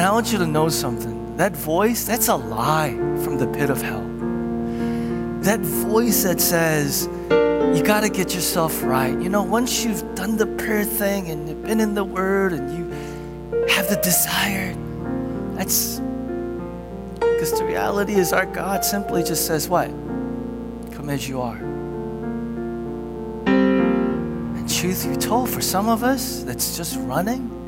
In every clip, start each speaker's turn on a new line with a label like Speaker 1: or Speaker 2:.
Speaker 1: And I want you to know something. That voice, that's a lie from the pit of hell. That voice that says, you got to get yourself right. You know, once you've done the prayer thing and you've been in the Word and you have the desire, that's because the reality is our God simply just says, What? Come as you are. And truth be told, for some of us that's just running,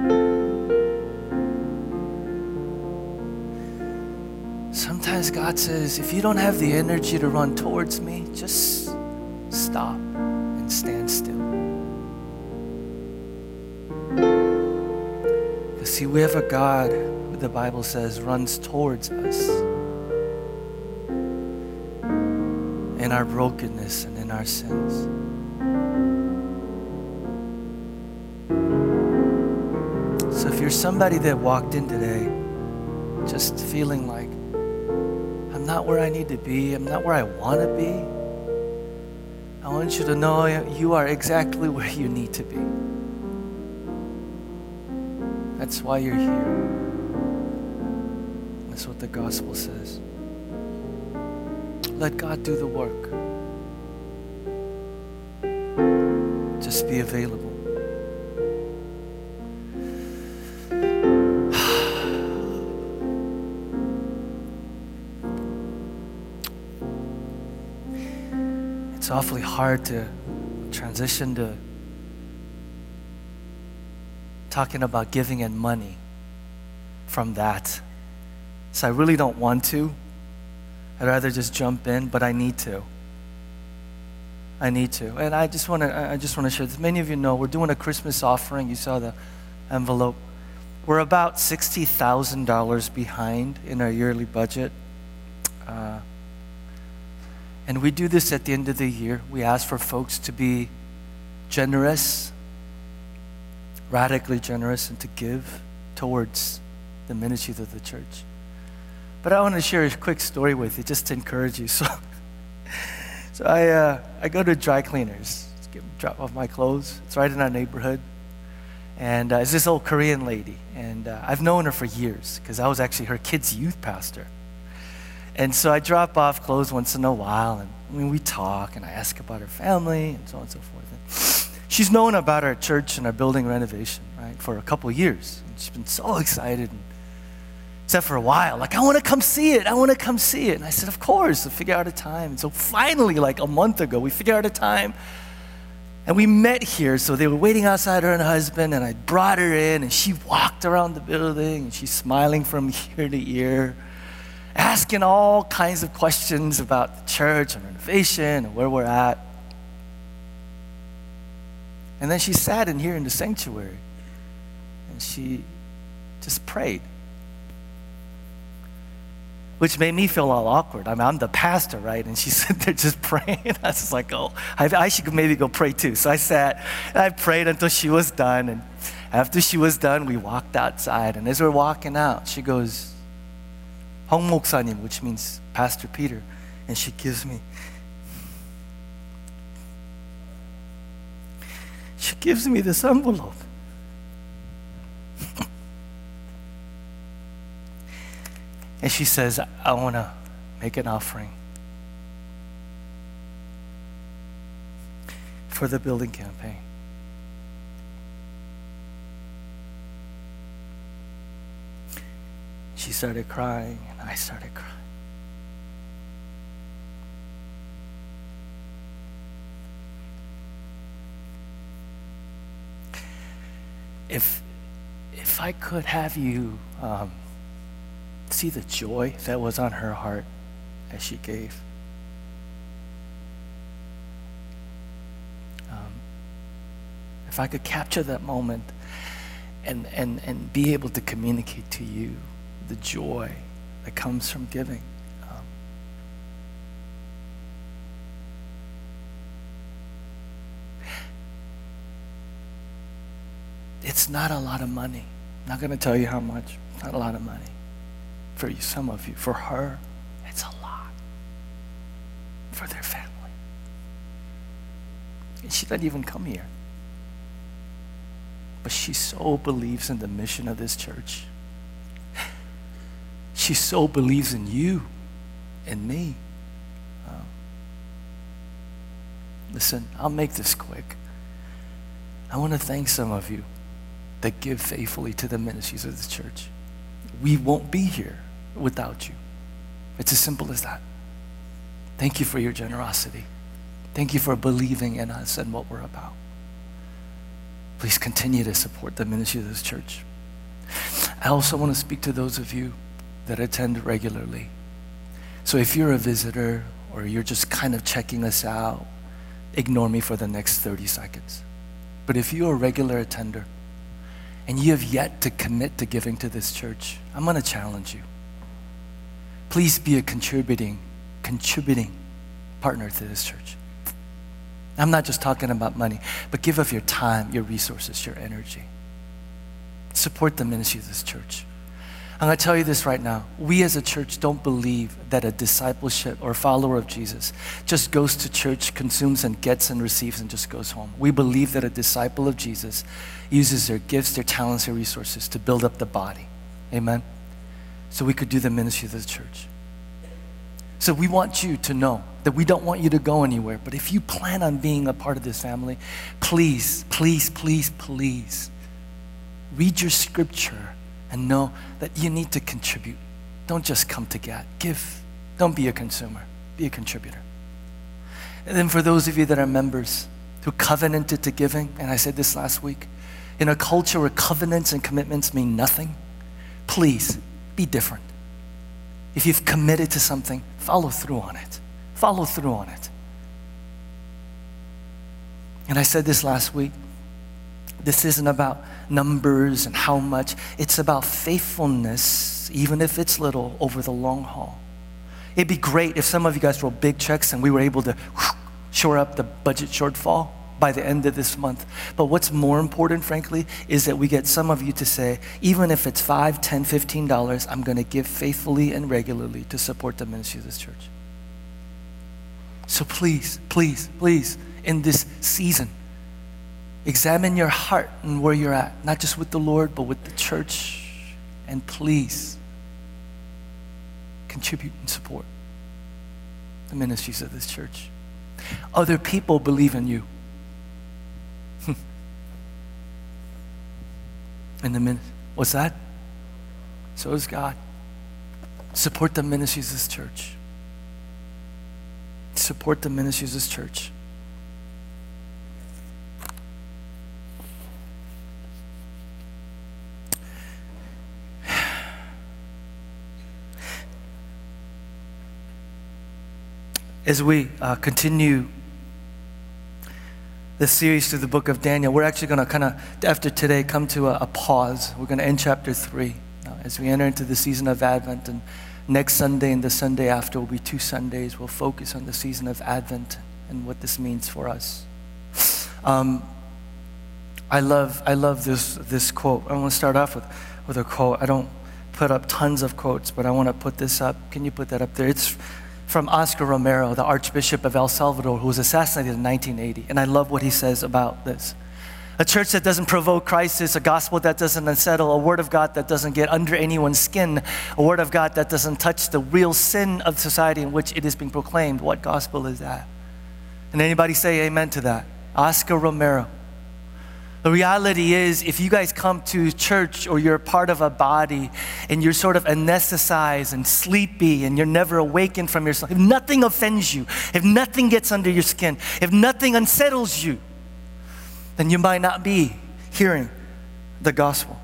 Speaker 1: sometimes God says, If you don't have the energy to run towards me, just stop and stand still. Because, see, we have a God who the Bible says runs towards us in our brokenness and in our sins. So, if you're somebody that walked in today just feeling like, not where I need to be, I'm not where I want to be, I want you to know you are exactly where you need to be. That's why you're here. That's what the gospel says. Let God do the work. Just be available. Awfully hard to transition to talking about giving and money from that. So I really don't want to. I'd rather just jump in, but I need to. I need to. And I just want to I just want to share this. Many of you know we're doing a Christmas offering. You saw the envelope. We're about $60,000 behind in our yearly budget. And we do this at the end of the year. We ask for folks to be generous, radically generous, and to give towards the ministry of the church. But I want to share a quick story with you just to encourage you. So, so I, uh, I go to dry cleaners, get, drop off my clothes. It's right in our neighborhood. And uh, it's this old Korean lady. And uh, I've known her for years because I was actually her kids' youth pastor. And so I drop off clothes once in a while, and I mean, we talk, and I ask about her family, and so on and so forth. And she's known about our church and our building renovation, right, for a couple years. And she's been so excited, and, except for a while, like, I want to come see it, I want to come see it. And I said, Of course, we'll figure out a time. And so finally, like a month ago, we figured out a time, and we met here. So they were waiting outside her and her husband, and I brought her in, and she walked around the building, and she's smiling from ear to ear asking all kinds of questions about the church and renovation and where we're at. And then she sat in here in the sanctuary and she just prayed. Which made me feel all awkward. I mean, I'm the pastor, right? And she's sitting there just praying. I was like, oh, I, I should maybe go pray too. So I sat and I prayed until she was done. And after she was done, we walked outside. And as we're walking out, she goes, Hong Moksanim, which means Pastor Peter, and she gives me. She gives me this envelope. and she says, I want to make an offering for the building campaign. She started crying, and I started crying. If, if I could have you um, see the joy that was on her heart as she gave. Um, if I could capture that moment and, and, and be able to communicate to you the joy that comes from giving. Um, it's not a lot of money. I'm not going to tell you how much. Not a lot of money. For you, some of you. For her, it's a lot. For their family. And she didn't even come here. But she so believes in the mission of this church She so believes in you and me. Um, listen, I'll make this quick. I want to thank some of you that give faithfully to the ministries of the church. We won't be here without you. It's as simple as that. Thank you for your generosity. Thank you for believing in us and what we're about. Please continue to support the ministry of this church. I also want to speak to those of you that attend regularly. So if you're a visitor or you're just kind of checking us out, ignore me for the next 30 seconds. But if you're a regular attender and you have yet to commit to giving to this church, I'm going to challenge you. Please be a contributing, contributing partner to this church. I'm not just talking about money, but give of your time, your resources, your energy. Support the ministry of this church. I'm going to tell you this right now. We as a church don't believe that a discipleship or follower of Jesus just goes to church, consumes and gets and receives and just goes home. We believe that a disciple of Jesus uses their gifts, their talents, their resources to build up the body. Amen? So we could do the ministry of the church. So we want you to know that we don't want you to go anywhere. But if you plan on being a part of this family, please, please, please, please read your scripture and know that you need to contribute. Don't just come to get. Give. Don't be a consumer. Be a contributor. And then for those of you that are members who covenanted to giving, and I said this last week, in a culture where covenants and commitments mean nothing, please be different. If you've committed to something, follow through on it. Follow through on it. And I said this last week. This isn't about numbers and how much, it's about faithfulness, even if it's little, over the long haul. It'd be great if some of you guys wrote big checks and we were able to shore up the budget shortfall by the end of this month. But what's more important, frankly, is that we get some of you to say, even if it's $5, $10, $15, I'm going to give faithfully and regularly to support the ministry of this church. So please, please, please, in this season, examine your heart and where you're at, not just with the Lord, but with the church. And please, contribute and support the ministries of this church. Other people believe in you. And the min- what's that? So is God. Support the ministries of this church. Support the ministries of this church. As we uh, continue the series through the book of Daniel, we're actually going to kind of, after today, come to a, a pause. We're going to end chapter three uh, as we enter into the season of Advent. And next Sunday and the Sunday after will be two Sundays. We'll focus on the season of Advent and what this means for us. Um, I love, I love this, this quote. I want to start off with, with a quote. I don't put up tons of quotes, but I want to put this up. Can you put that up there? It's from Oscar Romero, the Archbishop of El Salvador, who was assassinated in 1980. And I love what he says about this. A church that doesn't provoke crisis, a gospel that doesn't unsettle, a word of God that doesn't get under anyone's skin, a word of God that doesn't touch the real sin of society in which it is being proclaimed. What gospel is that? And anybody say amen to that? Oscar Romero. The reality is, if you guys come to church or you're part of a body and you're sort of anesthetized and sleepy and you're never awakened from your sleep, if nothing offends you, if nothing gets under your skin, if nothing unsettles you, then you might not be hearing the gospel.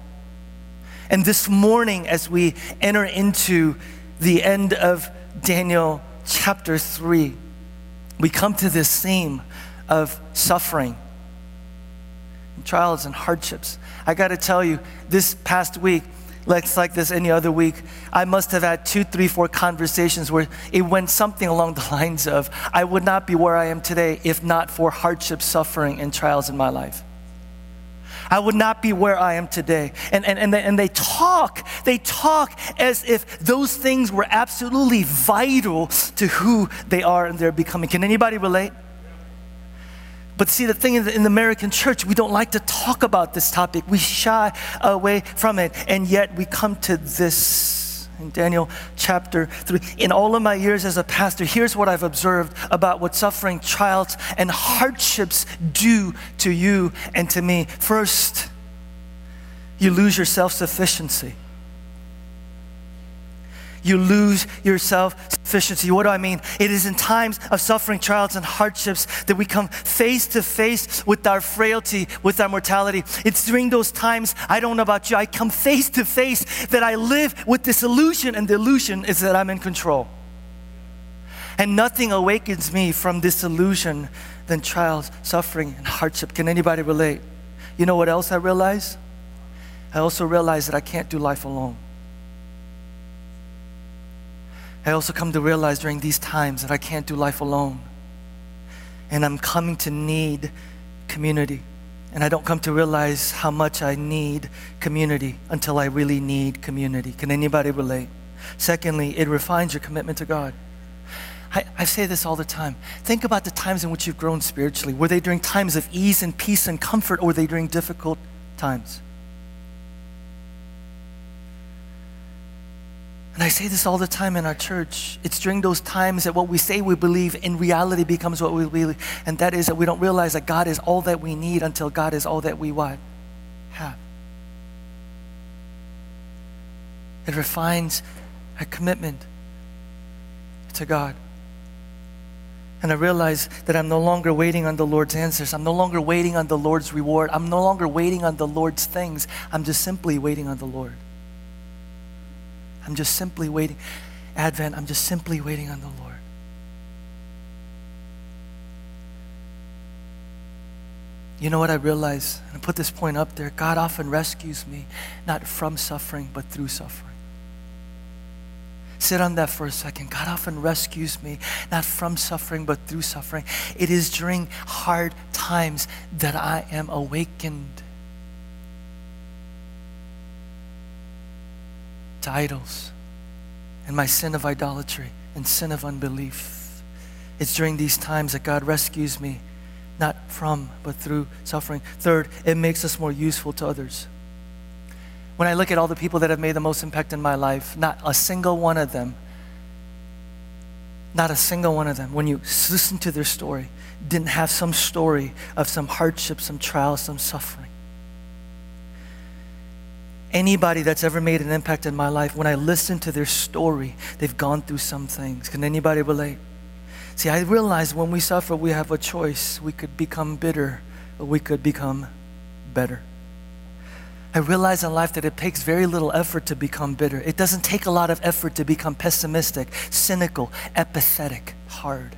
Speaker 1: And this morning, as we enter into the end of Daniel chapter 3, we come to this theme of suffering trials and hardships. I got to tell you, this past week, it's like this any other week, I must have had two, three, four conversations where it went something along the lines of, I would not be where I am today if not for hardship, suffering, and trials in my life. I would not be where I am today. And, and, and, they, and they talk, they talk as if those things were absolutely vital to who they are and they're becoming. Can anybody relate? But see, the thing is, in the American church, we don't like to talk about this topic. We shy away from it. And yet we come to this in Daniel chapter 3. In all of my years as a pastor, here's what I've observed about what suffering, trials, and hardships do to you and to me. First, you lose your self sufficiency you lose your self sufficiency. What do I mean? It is in times of suffering, trials, and hardships that we come face to face with our frailty, with our mortality. It's during those times, I don't know about you, I come face to face that I live with this illusion, and the illusion is that I'm in control. And nothing awakens me from this illusion than trials, suffering, and hardship. Can anybody relate? You know what else I realize? I also realize that I can't do life alone. I also come to realize during these times that I can't do life alone. And I'm coming to need community. And I don't come to realize how much I need community until I really need community. Can anybody relate? Secondly, it refines your commitment to God. I, I, say this all the time. Think about the times in which you've grown spiritually. Were they during times of ease and peace and comfort, or were they during difficult times? And I say this all the time in our church. It's during those times that what we say we believe in reality becomes what we believe. And that is that we don't realize that God is all that we need until God is all that we what? Have. It refines our commitment to God. And I realize that I'm no longer waiting on the Lord's answers. I'm no longer waiting on the Lord's reward. I'm no longer waiting on the Lord's things. I'm just simply waiting on the Lord. I'm just simply waiting. Advent, I'm just simply waiting on the Lord. You know what I realize? And I put this point up there God often rescues me, not from suffering, but through suffering. Sit on that for a second. God often rescues me, not from suffering, but through suffering. It is during hard times that I am awakened to idols and my sin of idolatry and sin of unbelief. It's during these times that God rescues me, not from, but through suffering. Third, it makes us more useful to others. When I look at all the people that have made the most impact in my life, not a single one of them, not a single one of them, when you listen to their story, didn't have some story of some hardship, some trial, some suffering anybody that's ever made an impact in my life, when I listen to their story, they've gone through some things. Can anybody relate? See, I realize when we suffer, we have a choice. We could become bitter, or we could become better. I realize in life that it takes very little effort to become bitter. It doesn't take a lot of effort to become pessimistic, cynical, apathetic, hard.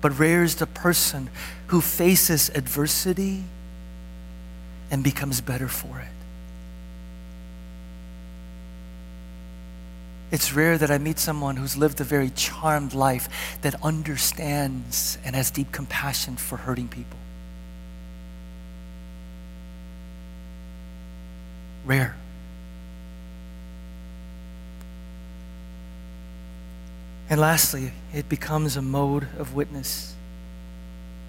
Speaker 1: But rare is the person who faces adversity and becomes better for it. It's rare that I meet someone who's lived a very charmed life that understands and has deep compassion for hurting people. Rare. And lastly, it becomes a mode of witness.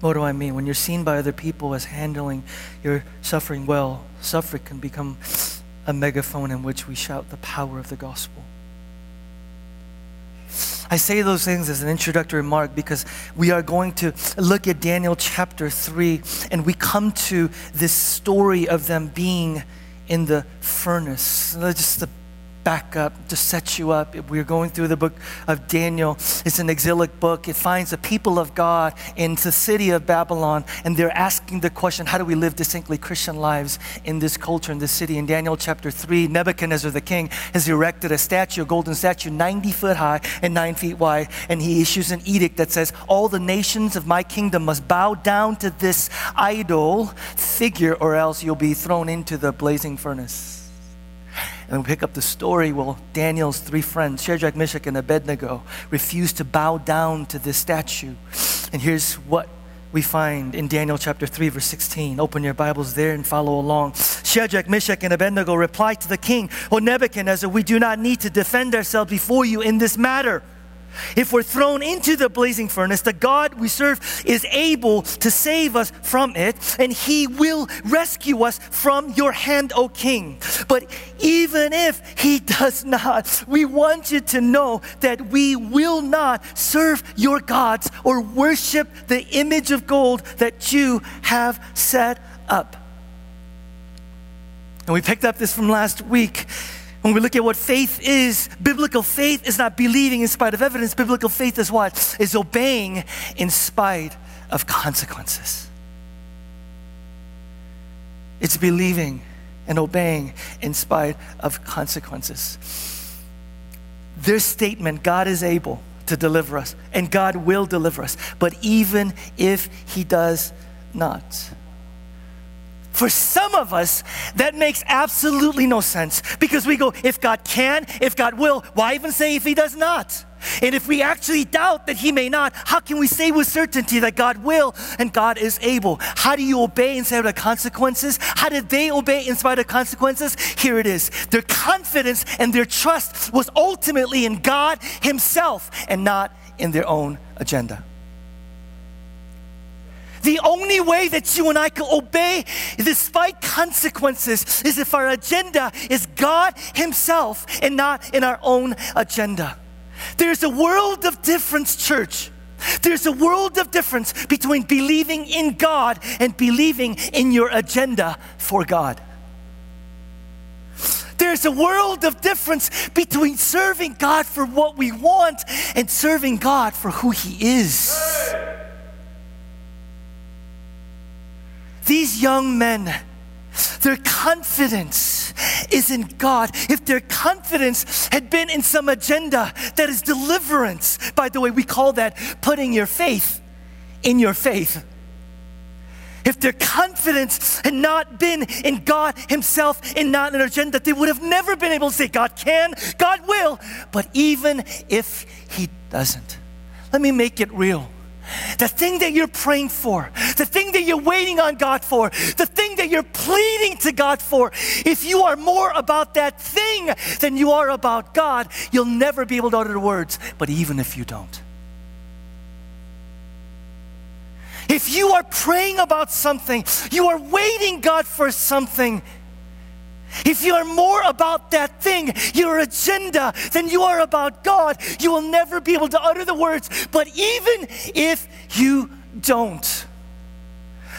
Speaker 1: What do I mean? When you're seen by other people as handling your suffering well, suffering can become a megaphone in which we shout the power of the gospel. I say those things as an introductory remark because we are going to look at Daniel chapter 3 and we come to this story of them being in the furnace. Just the back up to set you up. We're going through the book of Daniel. It's an exilic book. It finds the people of God in the city of Babylon, and they're asking the question how do we live distinctly Christian lives in this culture, in this city? In Daniel chapter 3, Nebuchadnezzar the king has erected a statue, a golden statue, 90 foot high and 9 feet wide, and he issues an edict that says, All the nations of my kingdom must bow down to this idol figure, or else you'll be thrown into the blazing furnace. And we pick up the story. Well, Daniel's three friends, Shadrach, Meshach, and Abednego, refuse to bow down to this statue. And here's what we find in Daniel chapter 3, verse 16. Open your Bibles there and follow along. Shadrach, Meshach, and Abednego replied to the king, O Nebuchadnezzar, we do not need to defend ourselves before you in this matter. If we're thrown into the blazing furnace, the God we serve is able to save us from it, and he will rescue us from your hand, O king. But even if he does not, we want you to know that we will not serve your gods or worship the image of gold that you have set up. And we picked up this from last week. When we look at what faith is, biblical faith is not believing in spite of evidence. Biblical faith is what? Is obeying in spite of consequences. It's believing and obeying in spite of consequences. This statement, God is able to deliver us, and God will deliver us, but even if He does not. For some of us, that makes absolutely no sense because we go, if God can, if God will, why even say if He does not? And if we actually doubt that He may not, how can we say with certainty that God will and God is able? How do you obey in spite of the consequences? How did they obey in spite of consequences? Here it is. Their confidence and their trust was ultimately in God Himself and not in their own agenda. The only way that you and I can obey despite consequences is if our agenda is God Himself and not in our own agenda. There's a world of difference, church. There's a world of difference between believing in God and believing in your agenda for God. There's a world of difference between serving God for what we want and serving God for who He is. These young men, their confidence is in God. If their confidence had been in some agenda that is deliverance, by the way, we call that putting your faith in your faith. If their confidence had not been in God Himself and not an agenda, they would have never been able to say, God can, God will. But even if He doesn't, let me make it real the thing that you're praying for, the thing that you're waiting on God for, the thing that you're pleading to God for, if you are more about that thing than you are about God, you'll never be able to utter the words. But even if you don't, if you are praying about something, you are waiting God for something, if you are more about that thing, your agenda, than you are about God, you will never be able to utter the words. But even if you don't,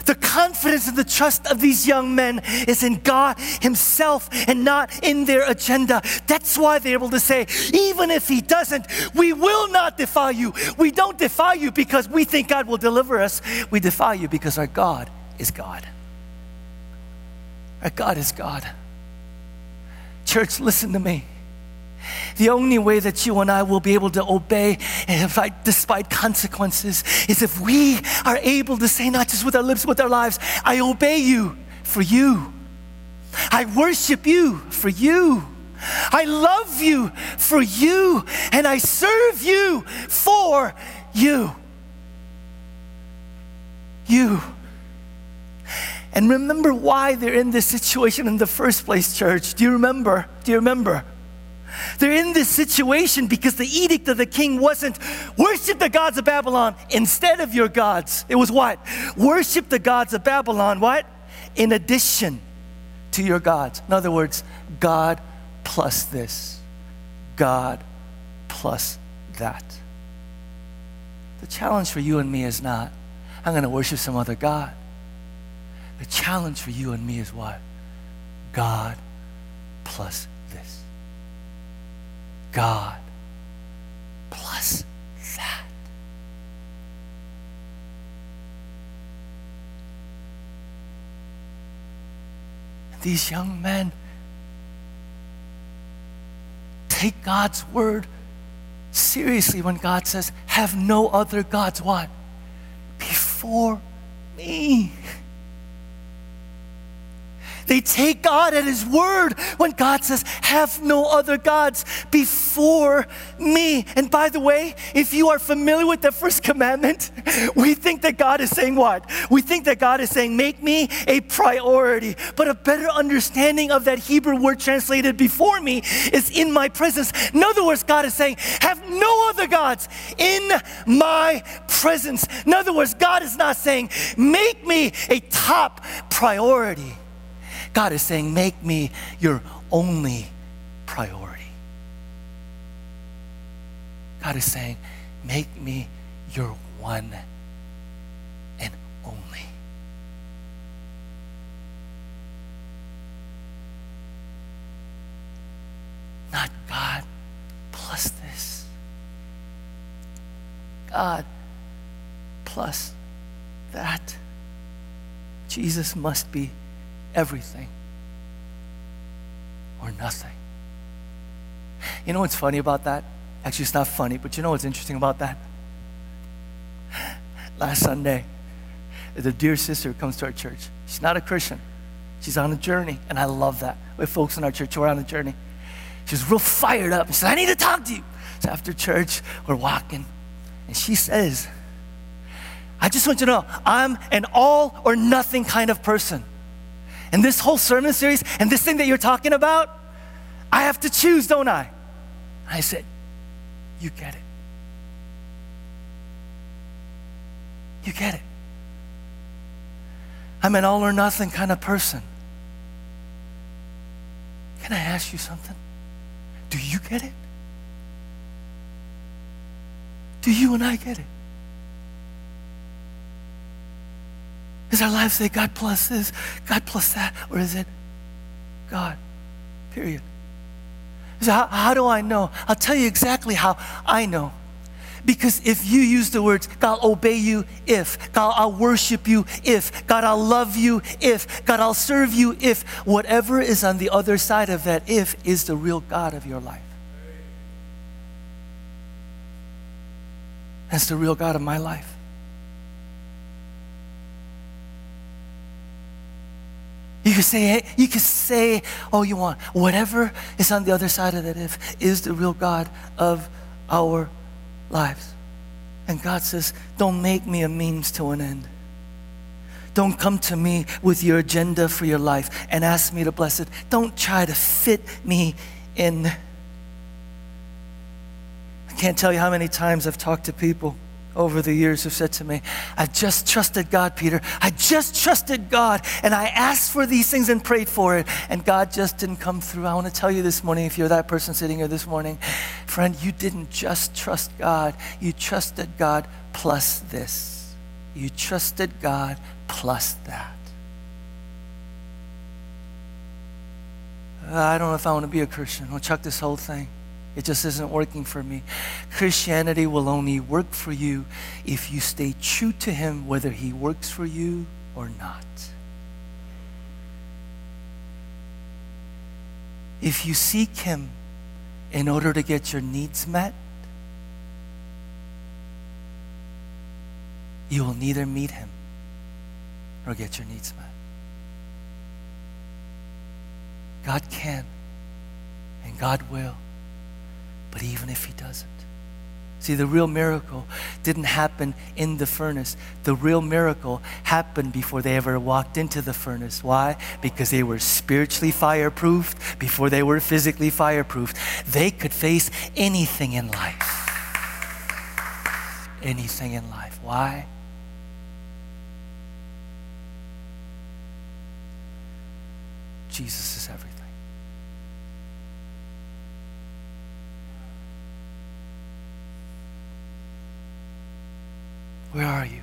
Speaker 1: the confidence and the trust of these young men is in God Himself and not in their agenda. That's why they're able to say, even if He doesn't, we will not defy you. We don't defy you because we think God will deliver us. We defy you because our God is God. Our God is God. Church, listen to me. The only way that you and I will be able to obey despite consequences is if we are able to say, not just with our lips, but with our lives, I obey you for you. I worship you for you. I love you for you. And I serve you for you. You. And remember why they're in this situation in the first place, church. Do you remember? Do you remember? They're in this situation because the edict of the king wasn't worship the gods of Babylon instead of your gods. It was what? Worship the gods of Babylon, what? In addition to your gods. In other words, God plus this, God plus that. The challenge for you and me is not, I'm going to worship some other God. The challenge for you and me is what? God plus this. God plus that. These young men take God's word seriously when God says, Have no other gods, what? Before me. They take God at His word when God says, Have no other gods before me. And by the way, if you are familiar with the first commandment, we think that God is saying what? We think that God is saying, Make me a priority. But a better understanding of that Hebrew word translated before me is in my presence. In other words, God is saying, Have no other gods in my presence. In other words, God is not saying, Make me a top priority. God is saying, Make me your only priority. God is saying, Make me your one and only. Not God plus this. God plus that. Jesus must be everything or nothing. You know what's funny about that? Actually, it's not funny, but you know what's interesting about that? Last Sunday, the dear sister comes to our church. She's not a Christian. She's on a journey, and I love that. We have folks in our church who are on a journey. She's real fired up. She said, I need to talk to you. So after church, we're walking, and she says, I just want you to know I'm an all or nothing kind of person. And this whole sermon series and this thing that you're talking about, I have to choose, don't I? I said, You get it. You get it. I'm an all or nothing kind of person. Can I ask you something? Do you get it? Do you and I get it? Is our life say God plus this, God plus that, or is it God? Period. So how, how do I know? I'll tell you exactly how I know. Because if you use the words, God, I'll obey you if, God, I'll worship you if, God, I'll love you if, God, I'll serve you if, whatever is on the other side of that if is the real God of your life. That's the real God of my life. You can say it, you can say all you want. Whatever is on the other side of that if is the real God of our lives. And God says, Don't make me a means to an end. Don't come to me with your agenda for your life and ask me to bless it. Don't try to fit me in. I can't tell you how many times I've talked to people over the years who've said to me, I just trusted God, Peter. I just trusted God. And I asked for these things and prayed for it. And God just didn't come through. I want to tell you this morning, if you're that person sitting here this morning, friend, you didn't just trust God. You trusted God plus this. You trusted God plus that. I don't know if I want to be a Christian. I'll chuck this whole thing. It just isn't working for me. Christianity will only work for you if you stay true to Him, whether He works for you or not. If you seek Him in order to get your needs met, you will neither meet Him nor get your needs met. God can and God will. But even if he doesn't, see, the real miracle didn't happen in the furnace. The real miracle happened before they ever walked into the furnace. Why? Because they were spiritually fireproofed before they were physically fireproofed. They could face anything in life. Anything in life. Why? Jesus is everything. Where are you?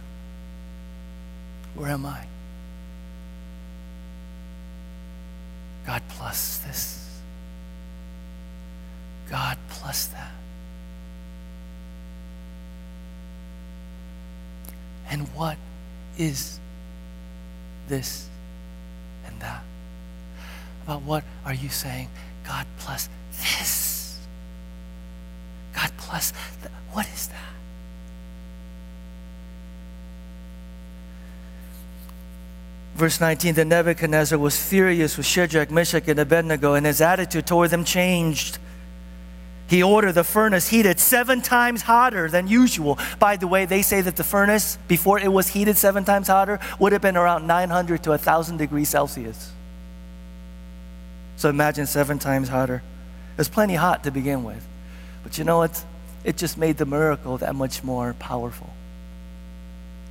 Speaker 1: Where am I? God plus this. God plus that. And what is this and that? About what are you saying? God plus this. God plus that. What is that? Verse 19 Then Nebuchadnezzar was furious with Shadrach, Meshach, and Abednego, and his attitude toward them changed. He ordered the furnace heated seven times hotter than usual. By the way, they say that the furnace, before it was heated seven times hotter, would have been around 900 to 1,000 degrees Celsius. So imagine seven times hotter. It was plenty hot to begin with. But you know what? It just made the miracle that much more powerful.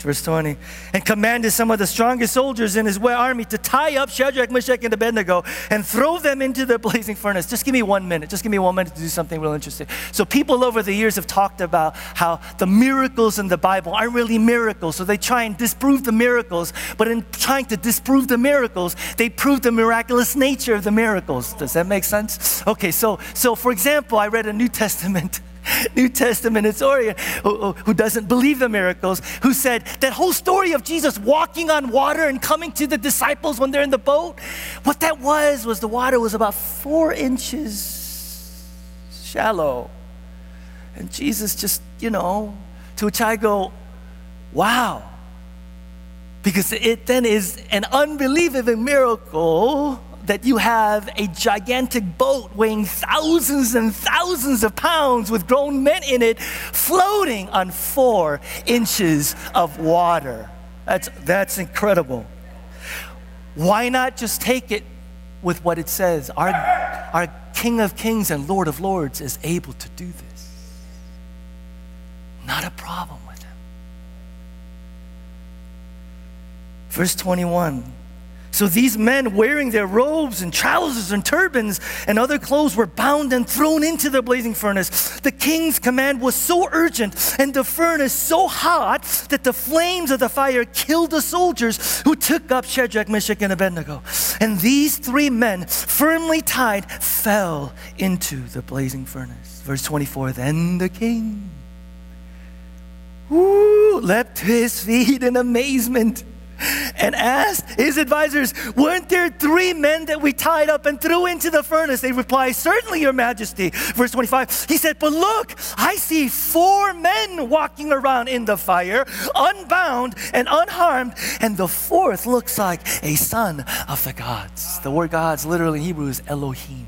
Speaker 1: Verse 20. And commanded some of the strongest soldiers in his army to tie up Shadrach, Meshach, and Abednego and throw them into the blazing furnace. Just give me one minute. Just give me one minute to do something real interesting. So, people over the years have talked about how the miracles in the Bible aren't really miracles. So, they try and disprove the miracles. But in trying to disprove the miracles, they prove the miraculous nature of the miracles. Does that make sense? Okay, so, so for example, I read a New Testament New Testament historian who, who doesn't believe the miracles, who said that whole story of Jesus walking on water and coming to the disciples when they're in the boat, what that was was the water was about four inches shallow. And Jesus just, you know, to which I go, wow. Because it then is an unbelievable miracle that you have a gigantic boat weighing thousands and thousands of pounds with grown men in it floating on four inches of water. That's, that's incredible. Why not just take it with what it says? Our, our King of Kings and Lord of Lords is able to do this. Not a problem with him. Verse 21 so these men, wearing their robes and trousers and turbans and other clothes, were bound and thrown into the blazing furnace. The king's command was so urgent and the furnace so hot that the flames of the fire killed the soldiers who took up Shadrach, Meshach, and Abednego. And these three men, firmly tied, fell into the blazing furnace. Verse 24 Then the king woo, leapt to his feet in amazement and asked his advisors, Weren't there three men that we tied up and threw into the furnace? They replied, Certainly, Your Majesty. Verse 25, he said, But look, I see four men walking around in the fire, unbound and unharmed, and the fourth looks like a son of the gods. The word gods literally in Hebrew is Elohim.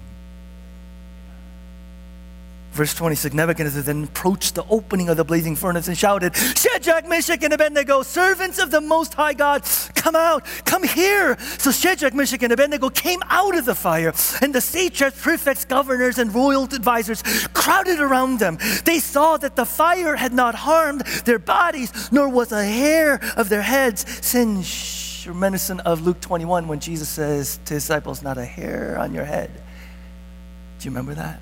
Speaker 1: Verse 26 Nebuchadnezzar then approached the opening of the blazing furnace and shouted, Shadrach, Meshach, and Abednego, servants of the Most High God, come out, come here. So Shadrach, Meshach, and Abednego came out of the fire, and the satraps, prefects, governors, and royal advisors crowded around them. They saw that the fire had not harmed their bodies, nor was a hair of their heads singed. Reminiscent of Luke 21 when Jesus says to his disciples, Not a hair on your head. Do you remember that?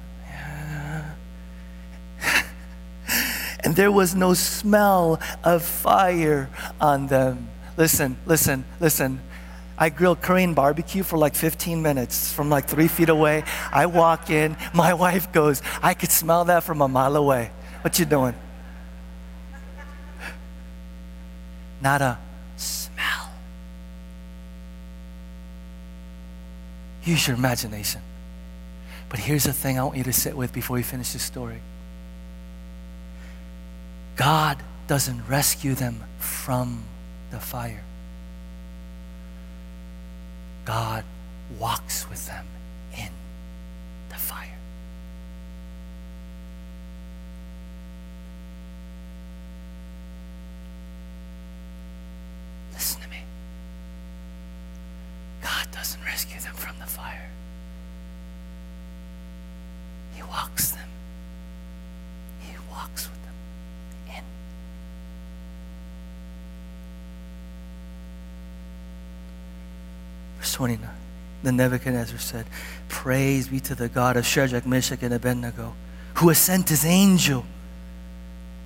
Speaker 1: And there was no smell of fire on them. Listen, listen, listen. I grilled Korean barbecue for like 15 minutes from like three feet away. I walk in, my wife goes, I could smell that from a mile away. What you doing? Not a smell. Use your imagination. But here's the thing I want you to sit with before we finish this story. God doesn't rescue them from the fire. God walks with them in the fire. Listen to me. God doesn't rescue them from the fire, He walks them. He walks with Verse 29. Then Nebuchadnezzar said, Praise be to the God of Shadrach, Meshach, and Abednego, who has sent his angel.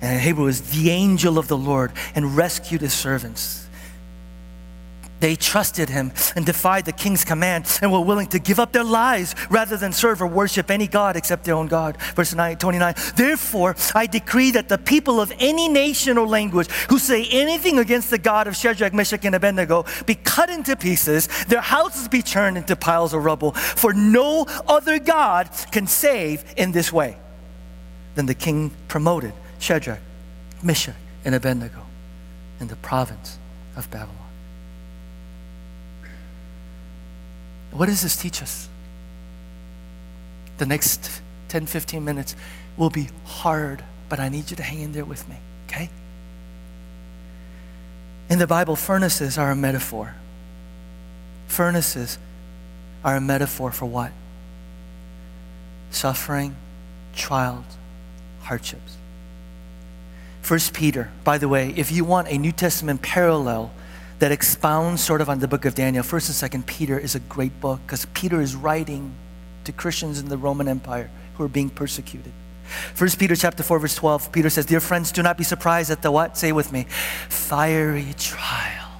Speaker 1: And in Hebrew is the angel of the Lord and rescued his servants. They trusted him and defied the king's command and were willing to give up their lives rather than serve or worship any God except their own God. Verse 9, 29. Therefore, I decree that the people of any nation or language who say anything against the God of Shadrach, Meshach, and Abednego be cut into pieces, their houses be turned into piles of rubble. For no other God can save in this way. Then the king promoted Shadrach, Meshach, and Abednego in the province of Babylon. What does this teach us? The next 10, 15 minutes will be hard, but I need you to hang in there with me, okay? In the Bible, furnaces are a metaphor. Furnaces are a metaphor for what? Suffering, trials, hardships. First Peter, by the way, if you want a New Testament parallel that expounds sort of on the book of Daniel, First and Second Peter is a great book because Peter is writing to Christians in the Roman Empire who are being persecuted. First Peter chapter 4, verse 12, Peter says, Dear friends, do not be surprised at the what? Say with me, fiery trial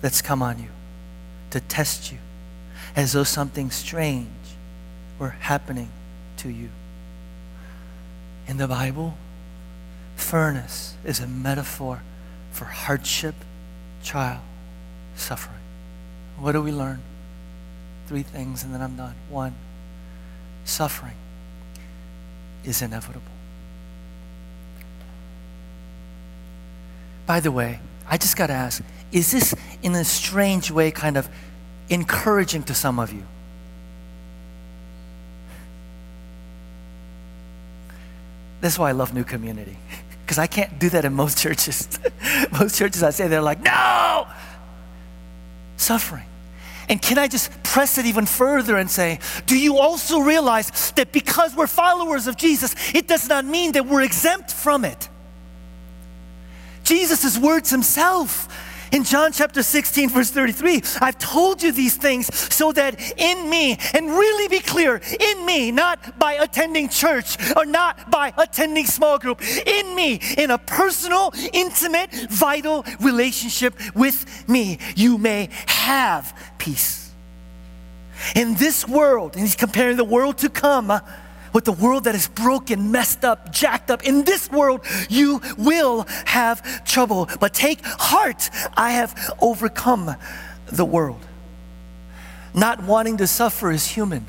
Speaker 1: that's come on you to test you as though something strange were happening to you. In the Bible, furnace is a metaphor for hardship, trial, suffering. What do we learn? Three things, and then I'm done. One, suffering is inevitable. By the way, I just got to ask is this in a strange way kind of encouraging to some of you? That's why I love New Community, because I can't do that in most churches. most churches, I say, they're like, no! Suffering. And can I just press it even further and say, do you also realize that because we're followers of Jesus, it does not mean that we're exempt from it? Jesus' words himself in John chapter 16, verse 33, I've told you these things so that in me, and really be clear, in me, not by attending church or not by attending small group, in me, in a personal, intimate, vital relationship with me, you may have peace. In this world, and he's comparing the world to come with the world that is broken, messed up, jacked up. In this world, you will have trouble. But take heart, I have overcome the world. Not wanting to suffer is human.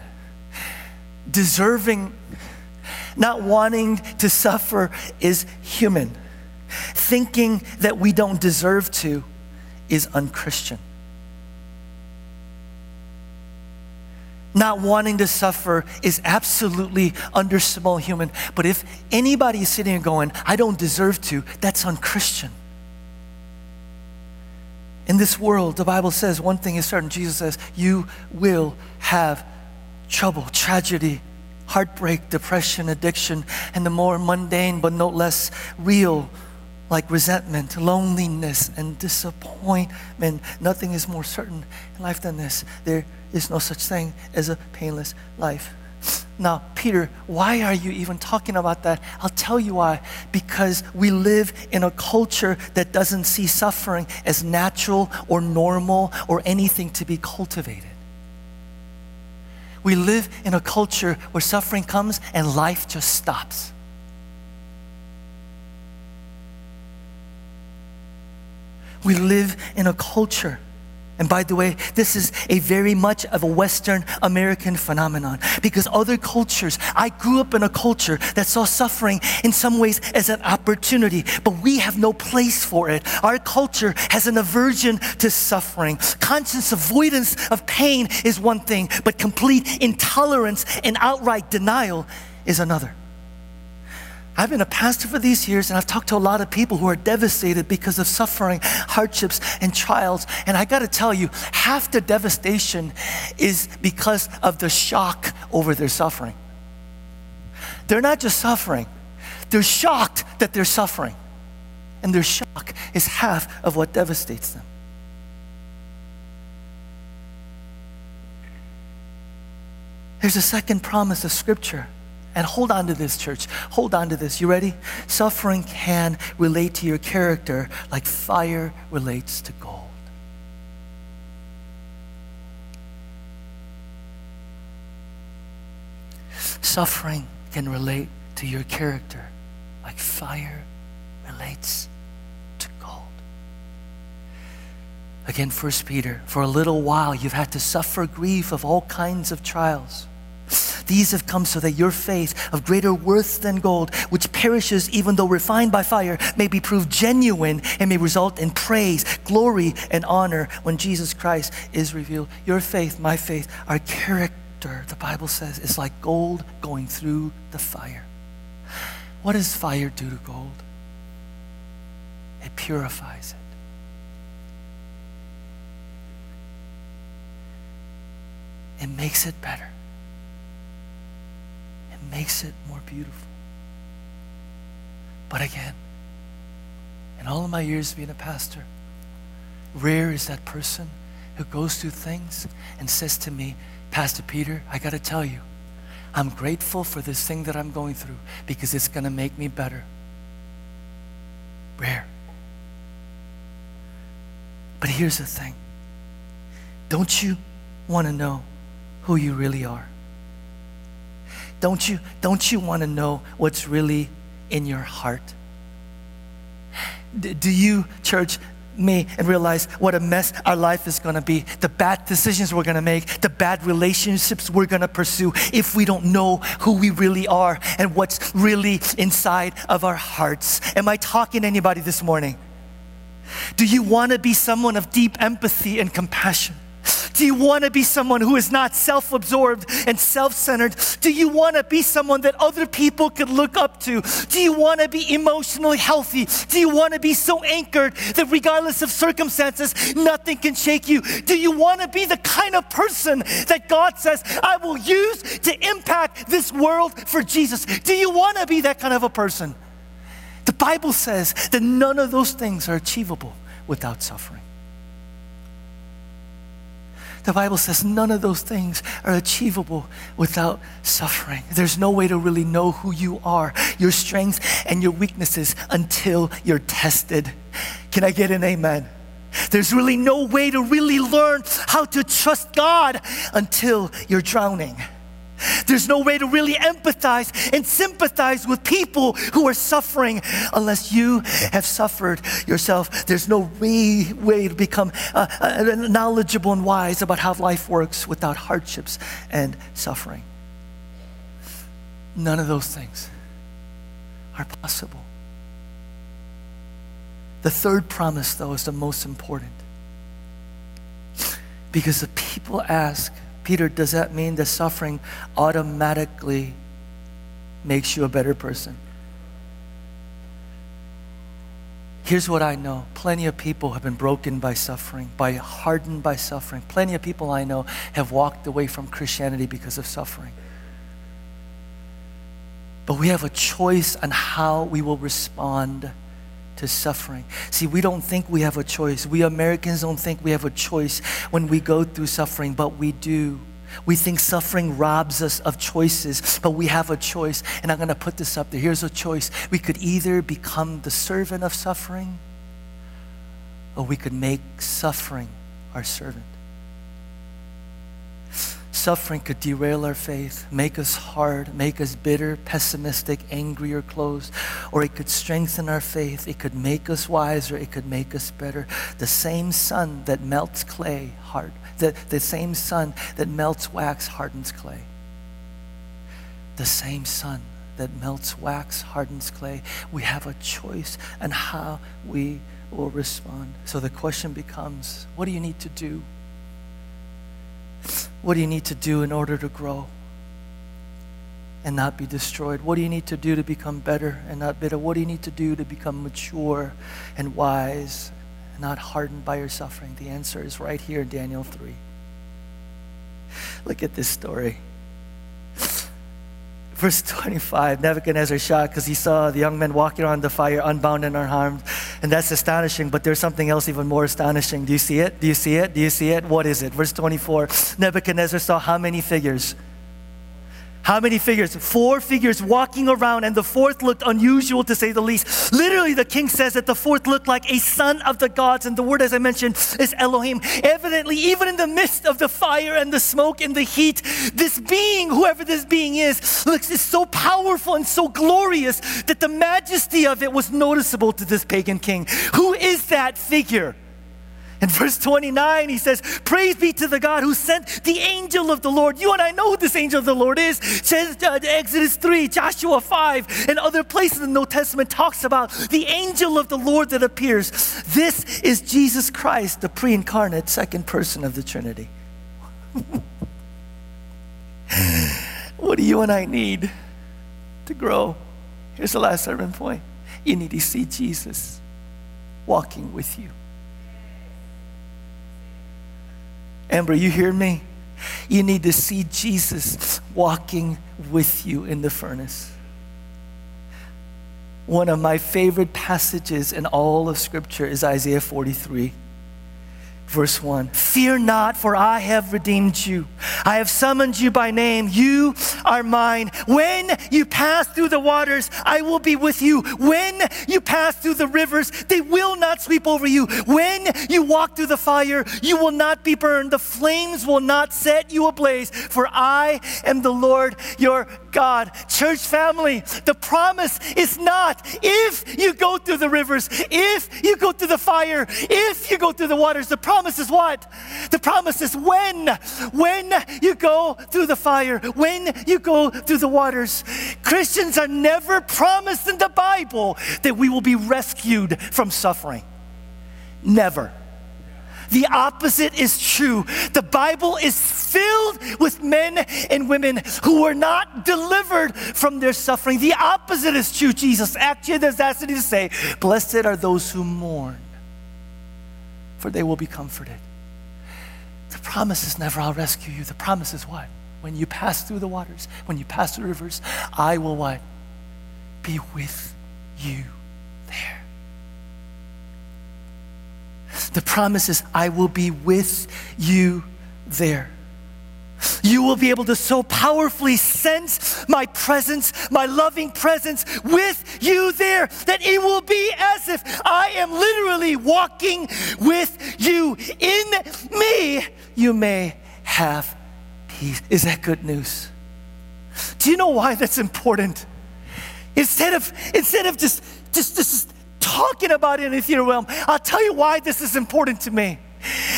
Speaker 1: Deserving, not wanting to suffer is human. Thinking that we don't deserve to is unchristian. Not wanting to suffer is absolutely understandable human. But if anybody is sitting and going, I don't deserve to, that's unchristian. In this world, the Bible says one thing is certain. Jesus says, You will have trouble, tragedy, heartbreak, depression, addiction, and the more mundane but no less real like resentment, loneliness, and disappointment. Nothing is more certain in life than this. There is no such thing as a painless life. Now, Peter, why are you even talking about that? I'll tell you why. Because we live in a culture that doesn't see suffering as natural or normal or anything to be cultivated. We live in a culture where suffering comes and life just stops. We live in a culture. And by the way, this is a very much of a Western American phenomenon because other cultures, I grew up in a culture that saw suffering in some ways as an opportunity, but we have no place for it. Our culture has an aversion to suffering. Conscious avoidance of pain is one thing, but complete intolerance and outright denial is another. I've been a pastor for these years and I've talked to a lot of people who are devastated because of suffering, hardships, and trials. And I got to tell you, half the devastation is because of the shock over their suffering. They're not just suffering, they're shocked that they're suffering. And their shock is half of what devastates them. There's a second promise of Scripture and hold on to this, church. Hold on to this. You ready? Suffering can relate to your character like fire relates to gold. Suffering can relate to your character like fire relates to gold. Again, First Peter, for a little while you've had to suffer grief of all kinds of trials These have come so that your faith, of greater worth than gold, which perishes even though refined by fire, may be proved genuine and may result in praise, glory, and honor when Jesus Christ is revealed. Your faith, my faith, our character, the Bible says, is like gold going through the fire. What does fire do to gold? It purifies it. It makes it better. Makes it more beautiful. But again, in all of my years being a pastor, rare is that person who goes through things and says to me, Pastor Peter, I got to tell you, I'm grateful for this thing that I'm going through because it's going to make me better. Rare. But here's the thing don't you want to know who you really are? Don't you, don't you want to know what's really in your heart? Do you, church, me and realize what a mess our life is going to be, the bad decisions we're going to make, the bad relationships we're going to pursue if we don't know who we really are and what's really inside of our hearts. Am I talking to anybody this morning? Do you want to be someone of deep empathy and compassion? Do you want to be someone who is not self absorbed and self centered? Do you want to be someone that other people could look up to? Do you want to be emotionally healthy? Do you want to be so anchored that regardless of circumstances, nothing can shake you? Do you want to be the kind of person that God says, I will use to impact this world for Jesus? Do you want to be that kind of a person? The Bible says that none of those things are achievable without suffering. The Bible says none of those things are achievable without suffering. There's no way to really know who you are, your strengths and your weaknesses until you're tested. Can I get an amen? There's really no way to really learn how to trust God until you're drowning. There's no way to really empathize and sympathize with people who are suffering unless you have suffered yourself. There's no way, way to become uh, uh, knowledgeable and wise about how life works without hardships and suffering. None of those things are possible. The third promise, though, is the most important. Because the people ask, Peter, does that mean that suffering automatically makes you a better person? Here's what I know plenty of people have been broken by suffering, by hardened by suffering. Plenty of people I know have walked away from Christianity because of suffering. But we have a choice on how we will respond to suffering. See, we don't think we have a choice. We Americans don't think we have a choice when we go through suffering, but we do. We think suffering robs us of choices, but we have a choice. And I'm going to put this up there. Here's a choice. We could either become the servant of suffering, or we could make suffering our servant. Suffering could derail our faith, make us hard, make us bitter, pessimistic, angry, or closed. Or it could strengthen our faith. It could make us wiser. It could make us better. The same sun that melts clay hard, the, the same sun that melts wax hardens clay. The same sun that melts wax hardens clay. We have a choice on how we will respond. So the question becomes what do you need to do? What do you need to do in order to grow and not be destroyed? What do you need to do to become better and not bitter? What do you need to do to become mature and wise and not hardened by your suffering? The answer is right here in Daniel 3. Look at this story. Verse 25 Nebuchadnezzar shot because he saw the young men walking around the fire unbound and unharmed. And that's astonishing, but there's something else even more astonishing. Do you see it? Do you see it? Do you see it? What is it? Verse 24 Nebuchadnezzar saw how many figures? How many figures? Four figures walking around, and the fourth looked unusual to say the least. Literally, the king says that the fourth looked like a son of the gods, and the word, as I mentioned, is Elohim. Evidently, even in the midst of the fire and the smoke and the heat, this being, whoever this being is, looks is so powerful and so glorious that the majesty of it was noticeable to this pagan king. Who is that figure? In verse 29, he says, Praise be to the God who sent the angel of the Lord. You and I know who this angel of the Lord is. Uh, Exodus 3, Joshua 5, and other places in the New Testament talks about the angel of the Lord that appears. This is Jesus Christ, the pre incarnate second person of the Trinity. what do you and I need to grow? Here's the last sermon point you need to see Jesus walking with you. Amber, you hear me? You need to see Jesus walking with you in the furnace. One of my favorite passages in all of Scripture is Isaiah 43. Verse 1 Fear not, for I have redeemed you. I have summoned you by name. You are mine. When you pass through the waters, I will be with you. When you pass through the rivers, they will not sweep over you. When you walk through the fire, you will not be burned. The flames will not set you ablaze, for I am the Lord your God. Church family, the promise is not if you go through the rivers, if you go through the fire, if you go through the waters. The promise is what? The promise is when. When you go through the fire, when you go through the waters. Christians are never promised in the Bible that we will be rescued from suffering. Never. The opposite is true. The Bible is filled with men and women who were not delivered from their suffering. The opposite is true. Jesus actually has audacity to say, Blessed are those who mourn, for they will be comforted. The promise is never, I'll rescue you. The promise is what? When you pass through the waters, when you pass through rivers, I will what? Be with you there. The promise is, I will be with you there. You will be able to so powerfully sense my presence, my loving presence with you there, that it will be as if I am literally walking with you. In me, you may have peace. Is that good news? Do you know why that's important? Instead of, instead of just, just, just talking about it in the theater realm, I'll tell you why this is important to me.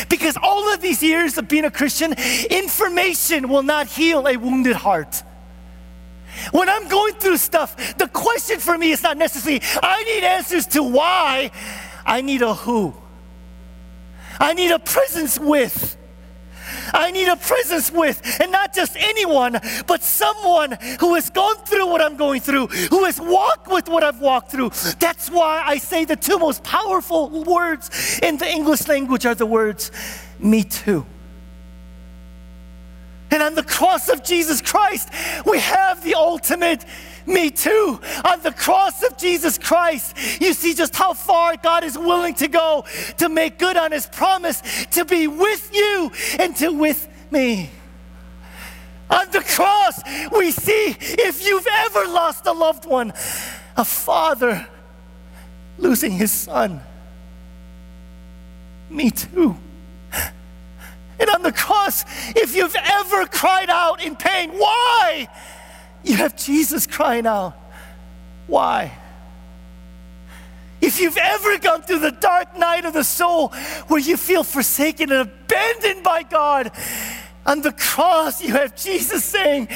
Speaker 1: Because all of these years of being a Christian, information will not heal a wounded heart. When I'm going through stuff, the question for me is not necessarily, I need answers to why, I need a who. I need a presence with. I need a presence with, and not just anyone, but someone who has gone through what I'm going through, who has walked with what I've walked through. That's why I say the two most powerful words in the English language are the words, me too. And on the cross of Jesus Christ, we have the ultimate me too. On the cross of Jesus Christ, you see just how far God is willing to go to make good on his promise to be with you and to with me. On the cross, we see if you've ever lost a loved one, a father losing his son. Me too. And on the cross, if you've ever cried out in pain, why? You have Jesus crying out, why? If you've ever gone through the dark night of the soul where you feel forsaken and abandoned by God, on the cross you have Jesus saying,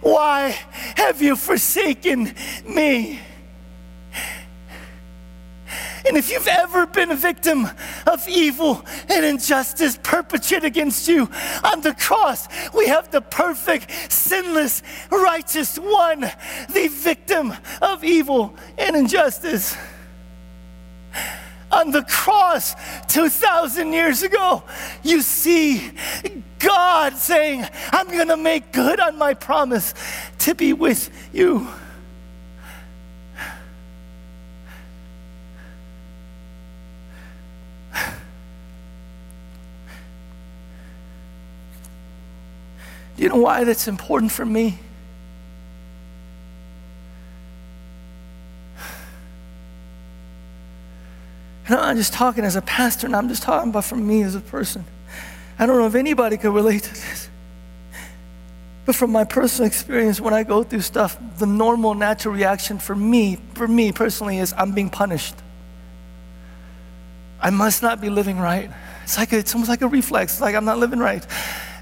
Speaker 1: Why have you forsaken me? And if you've ever been a victim of evil and injustice perpetrated against you on the cross, we have the perfect, sinless, righteous one, the victim of evil and injustice. On the cross 2,000 years ago, you see God saying, I'm going to make good on my promise to be with you. Do you know why that's important for me? And I'm just talking as a pastor, and I'm just talking about for me as a person. I don't know if anybody could relate to this. But from my personal experience, when I go through stuff, the normal, natural reaction for me, for me personally, is I'm being punished. I must not be living right. It's like a, it's almost like a reflex. It's like I'm not living right.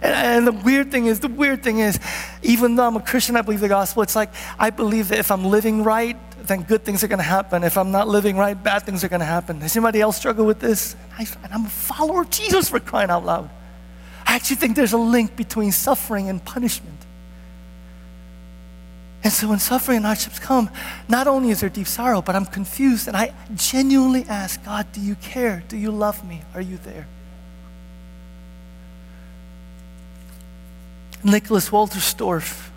Speaker 1: And, and the weird thing is, the weird thing is, even though I'm a Christian, I believe the gospel. It's like I believe that if I'm living right, then good things are going to happen. If I'm not living right, bad things are going to happen. Does anybody else struggle with this? I, and I'm a follower of Jesus for crying out loud. I actually think there's a link between suffering and punishment. And so when suffering and hardships come, not only is there deep sorrow, but I'm confused and I genuinely ask, God, do you care? Do you love me? Are you there? Nicholas Wolterstorff.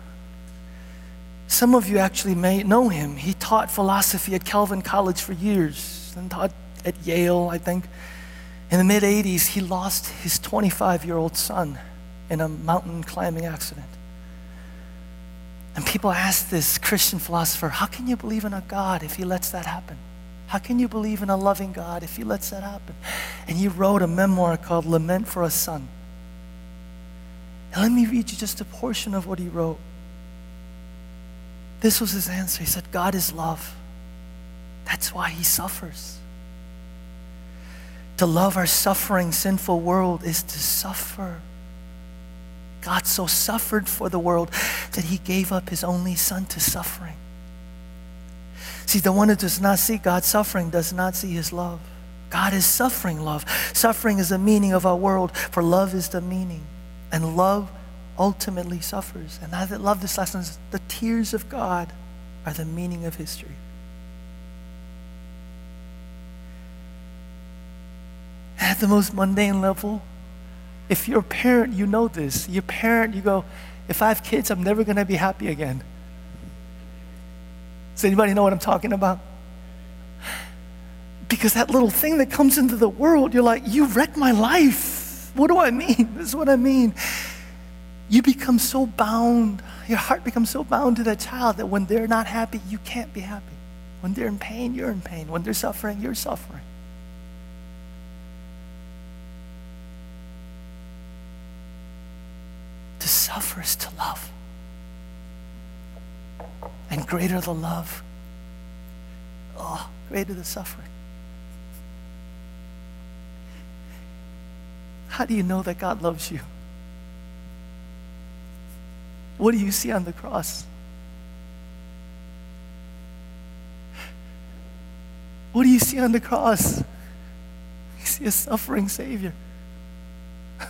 Speaker 1: Some of you actually may know him. He taught philosophy at Calvin College for years and taught at Yale, I think. In the mid 80s, he lost his 25 year old son in a mountain climbing accident. And people ask this Christian philosopher, how can you believe in a God if he lets that happen? How can you believe in a loving God if he lets that happen? And he wrote a memoir called Lament for a Son. Let me read you just a portion of what he wrote. This was his answer. He said, God is love. That's why he suffers. To love our suffering, sinful world is to suffer. God so suffered for the world that he gave up his only son to suffering. See, the one who does not see God suffering does not see his love. God is suffering love. Suffering is the meaning of our world, for love is the meaning. And love ultimately suffers. And I love this lesson. The tears of God are the meaning of history. At the most mundane level, if you're a parent, you know this. You're a parent, you go, if I have kids, I'm never going to be happy again. Does anybody know what I'm talking about? Because that little thing that comes into the world, you're like, you wrecked my life. What do I mean? This is what I mean. You become so bound, your heart becomes so bound to that child that when they're not happy, you can't be happy. When they're in pain, you're in pain. When they're suffering, you're suffering. To suffer is to love. And greater the love, oh, greater the suffering. How do you know that God loves you? What do you see on the cross? What do you see on the cross? You see a suffering Savior.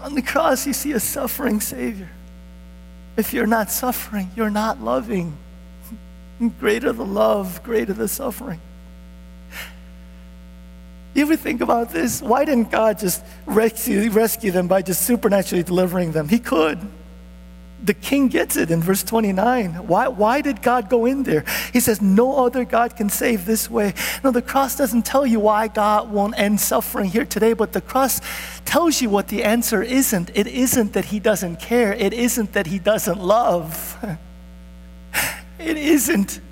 Speaker 1: on the cross, you see a suffering Savior. If you're not suffering, you're not loving. Greater the love, greater the suffering. You ever think about this? Why didn't God just rescue, rescue them by just supernaturally delivering them? He could. The king gets it in verse 29. Why, why did God go in there? He says, No other God can save this way. No, the cross doesn't tell you why God won't end suffering here today, but the cross tells you what the answer isn't. It isn't that He doesn't care, it isn't that He doesn't love. It isn't.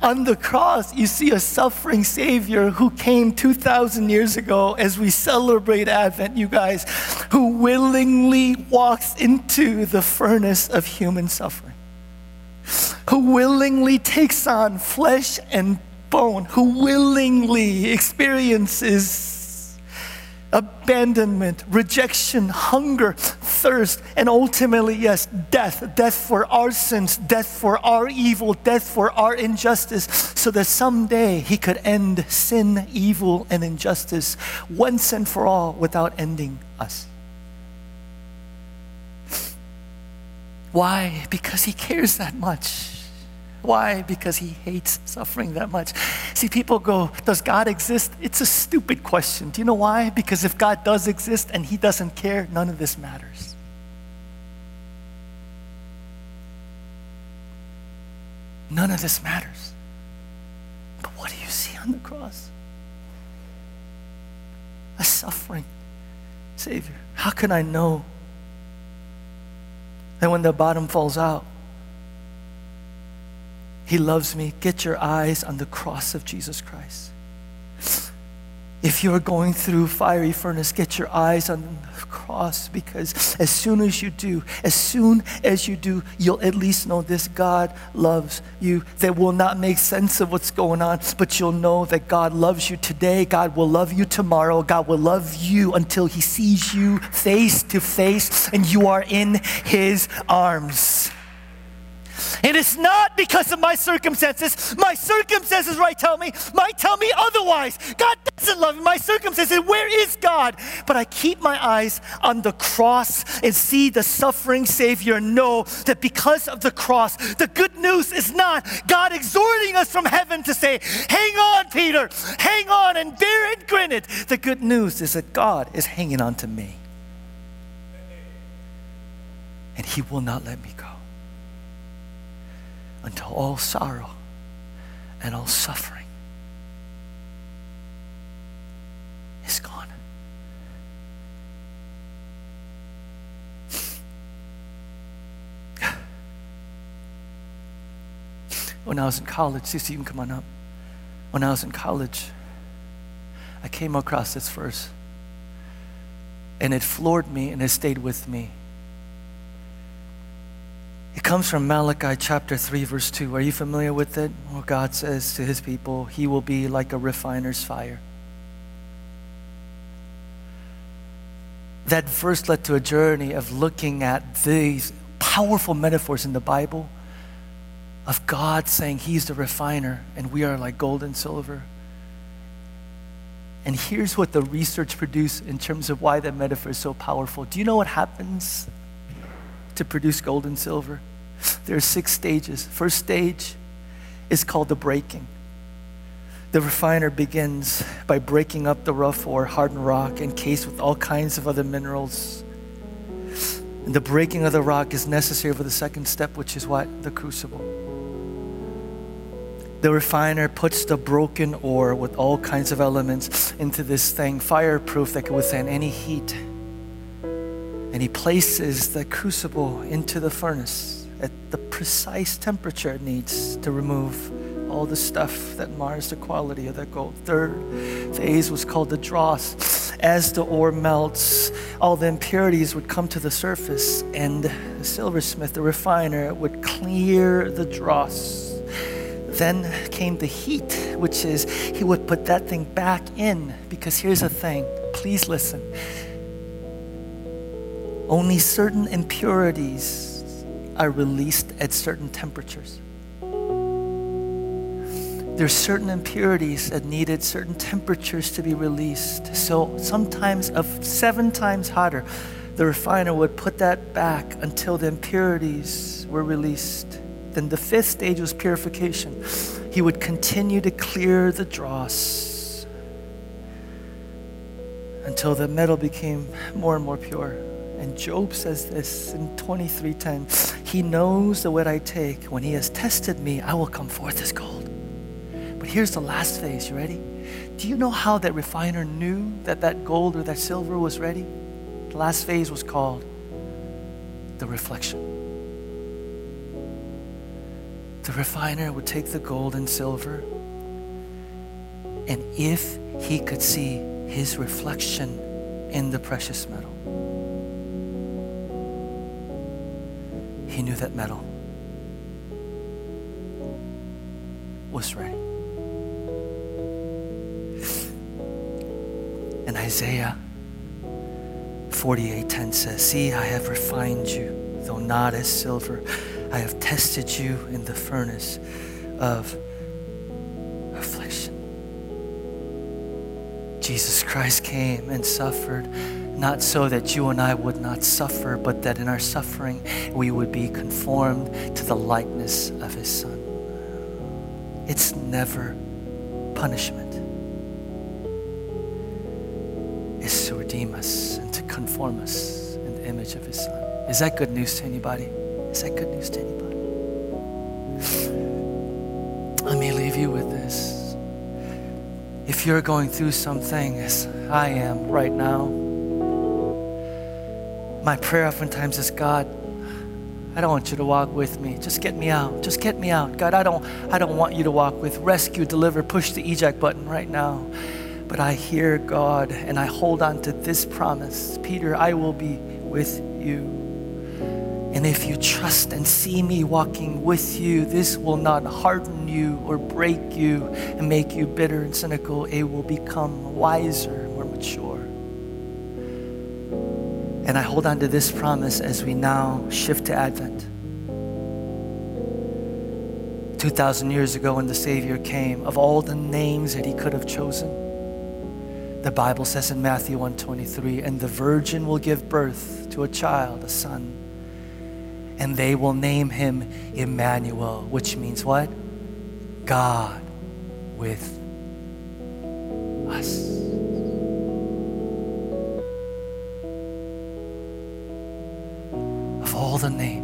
Speaker 1: On the cross, you see a suffering Savior who came 2,000 years ago as we celebrate Advent, you guys, who willingly walks into the furnace of human suffering, who willingly takes on flesh and bone, who willingly experiences abandonment, rejection, hunger, thirst, and ultimately, yes, death. Death for our sins, death for our evil, death for our injustice, so that someday he could end sin, evil, and injustice once and for all without ending us. Why? Because he cares that much. Why? Because he hates suffering that much. See, people go, Does God exist? It's a stupid question. Do you know why? Because if God does exist and he doesn't care, none of this matters. None of this matters. But what do you see on the cross? A suffering Savior. How can I know that when the bottom falls out, he loves me. Get your eyes on the cross of Jesus Christ. If you're going through fiery furnace, get your eyes on the cross because as soon as you do, as soon as you do, you'll at least know this God loves you. That will not make sense of what's going on, but you'll know that God loves you today. God will love you tomorrow. God will love you until He sees you face to face and you are in His arms. It is not because of my circumstances. My circumstances right tell me might tell me otherwise. God doesn't love me. My circumstances, where is God? But I keep my eyes on the cross and see the suffering Savior. Know that because of the cross, the good news is not God exhorting us from heaven to say, Hang on, Peter, hang on and bear and grin it. The good news is that God is hanging on to me. And He will not let me go until all sorrow and all suffering is gone. When I was in college, Cece, you can come on up. When I was in college, I came across this verse, and it floored me and it stayed with me. Comes from Malachi chapter 3, verse 2. Are you familiar with it? Where God says to his people, He will be like a refiner's fire. That verse led to a journey of looking at these powerful metaphors in the Bible of God saying He's the refiner and we are like gold and silver. And here's what the research produced in terms of why that metaphor is so powerful. Do you know what happens to produce gold and silver? There are six stages. First stage is called the breaking. The refiner begins by breaking up the rough or hardened rock encased with all kinds of other minerals. And the breaking of the rock is necessary for the second step, which is what? The crucible. The refiner puts the broken ore with all kinds of elements into this thing, fireproof that can withstand any heat and he places the crucible into the furnace at the precise temperature it needs to remove all the stuff that mars the quality of that gold. Third phase was called the dross. As the ore melts, all the impurities would come to the surface, and the silversmith, the refiner, would clear the dross. Then came the heat, which is he would put that thing back in. Because here's the thing please listen only certain impurities are released at certain temperatures. There's certain impurities that needed certain temperatures to be released. So sometimes of seven times hotter, the refiner would put that back until the impurities were released. Then the fifth stage was purification. He would continue to clear the dross until the metal became more and more pure. And Job says this in 23:10. He knows the way I take. When he has tested me, I will come forth as gold. But here's the last phase. You ready? Do you know how that refiner knew that that gold or that silver was ready? The last phase was called the reflection. The refiner would take the gold and silver, and if he could see his reflection in the precious metal, he knew that metal was ready. And Isaiah 48:10 says, "See, I have refined you, though not as silver. I have tested you in the furnace of affliction." Jesus Christ came and suffered not so that you and I would not suffer, but that in our suffering we would be conformed to the likeness of His Son. It's never punishment, it's to redeem us and to conform us in the image of His Son. Is that good news to anybody? Is that good news to anybody? Let me leave you with this. If you're going through something as I am right now, my prayer oftentimes is God, I don't want you to walk with me. Just get me out. Just get me out. God, I don't I don't want you to walk with rescue, deliver, push the eject button right now. But I hear God and I hold on to this promise Peter, I will be with you. And if you trust and see me walking with you, this will not harden you or break you and make you bitter and cynical. It will become wiser, more mature. And I hold on to this promise as we now shift to Advent. 2,000 years ago, when the Savior came, of all the names that he could have chosen, the Bible says in Matthew 123, and the virgin will give birth to a child, a son, and they will name him Emmanuel, which means what? God with us. Of all